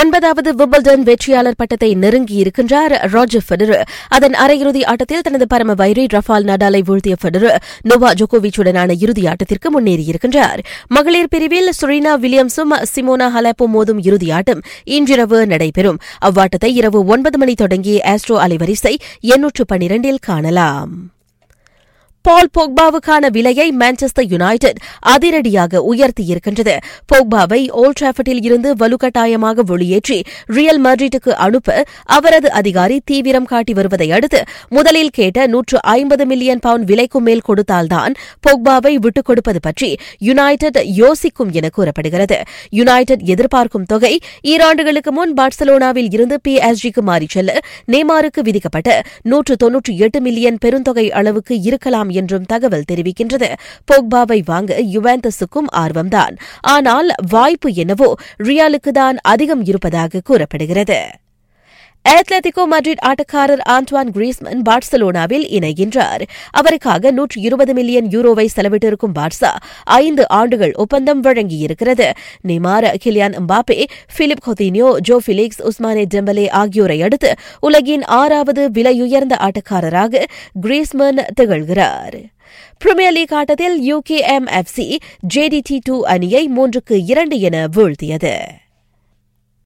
ஒன்பதாவது விம்பிள்டன் வெற்றியாளர் பட்டத்தை நெருங்கியிருக்கின்றார் ராஜர் ஃபெடரர். அதன் அரையிறுதி ஆட்டத்தில் தனது பரம வைரி ரஃபால் நடாலை வீழ்த்திய ஃபெடரர் நோவா ஜோகோவிச்சுடனான இறுதி ஆட்டத்திற்கு முன்னேறியிருக்கின்றார். மகளிர் பிரிவில் சுரீனா வில்லியம்ஸும் சிமோனா ஹலப்போ மோதும் இறுதி ஆட்டம் இன்றிரவு நடைபெறும். அவ்வாட்டத்தை இரவு ஒன்பது மணி தொடங்கி ஆஸ்ட்ரோ அலைவரிசை எண்ணூற்று பன்னிரண்டில் காணலாம். பால் போக்பாவுக்கான விலையை மான்செஸ்டர் யுனைடெட் அதிரடியாக உயர்த்தியிருக்கின்றது. போக்பாவை ஓல்ட் டிராஃபர்டில் இருந்து வலுக்கட்டாயமாக வெளியேற்றி ரியல் மட்ரிட்டுக்கு அனுப்ப அவரது அதிகாரி தீவிரம் காட்டி வருவதை அடுத்து முதலில் கேட்ட நூற்று ஐம்பது மில்லியன் பவுண்ட் விலைக்கும் மேல் கொடுத்தால்தான் போக்பாவை விட்டுக் கொடுப்பது பற்றி யுனைடெட் யோசிக்கும் என கூறப்படுகிறது. யுனைடெட் எதிர்பார்க்கும் தொகை ஈராண்டுகளுக்கு முன் பார்சலோனாவில் இருந்து பி எஸ்ஜிக்கு மாறிச் செல்ல நேமாருக்கு விதிக்கப்பட்ட நூற்று தொன்னூற்றி எட்டு மில்லியன் பெருந்தொகை அளவுக்கு இருக்கலாம் என்றும் தகவல் தெரிவிக்கின்றது. போக்பாவை வாங்க யுவாந்தஸுக்கும் ஆர்வம்தான். ஆனால் வாய்ப்பு என்னவோ ரியாலுக்குதான் அதிகம் இருப்பதாக கூறப்படுகிறது. அத்லெட்டிகோ மட்ரிட் ஆட்டக்காரர் ஆண்ட்வான் கிரீஸ்மன் பார்சலோனாவில் இணைகின்றார். அவருக்காக நூற்று இருபது மில்லியன் யூரோவை செலவிட்டிருக்கும் பார்சா ஐந்து ஆண்டுகள் ஒப்பந்தம் வழங்கியிருக்கிறது. Neymar Kylian Mbappe Philippe Coutinho Joao Felix Ousmane Dembele ஆகியோரை அடுத்து உலகின் ஆறாவது விலையுயர்ந்த ஆட்டக்காரராக கிரீஸ்மன் திகழ்கிறார். பிரிமியர் லீக் ஆட்டத்தில் யூகேஎம்எஃப்சி ஜேடிடி டூ அணியை மூன்றுக்கு இரண்டு என வீழ்த்தியது.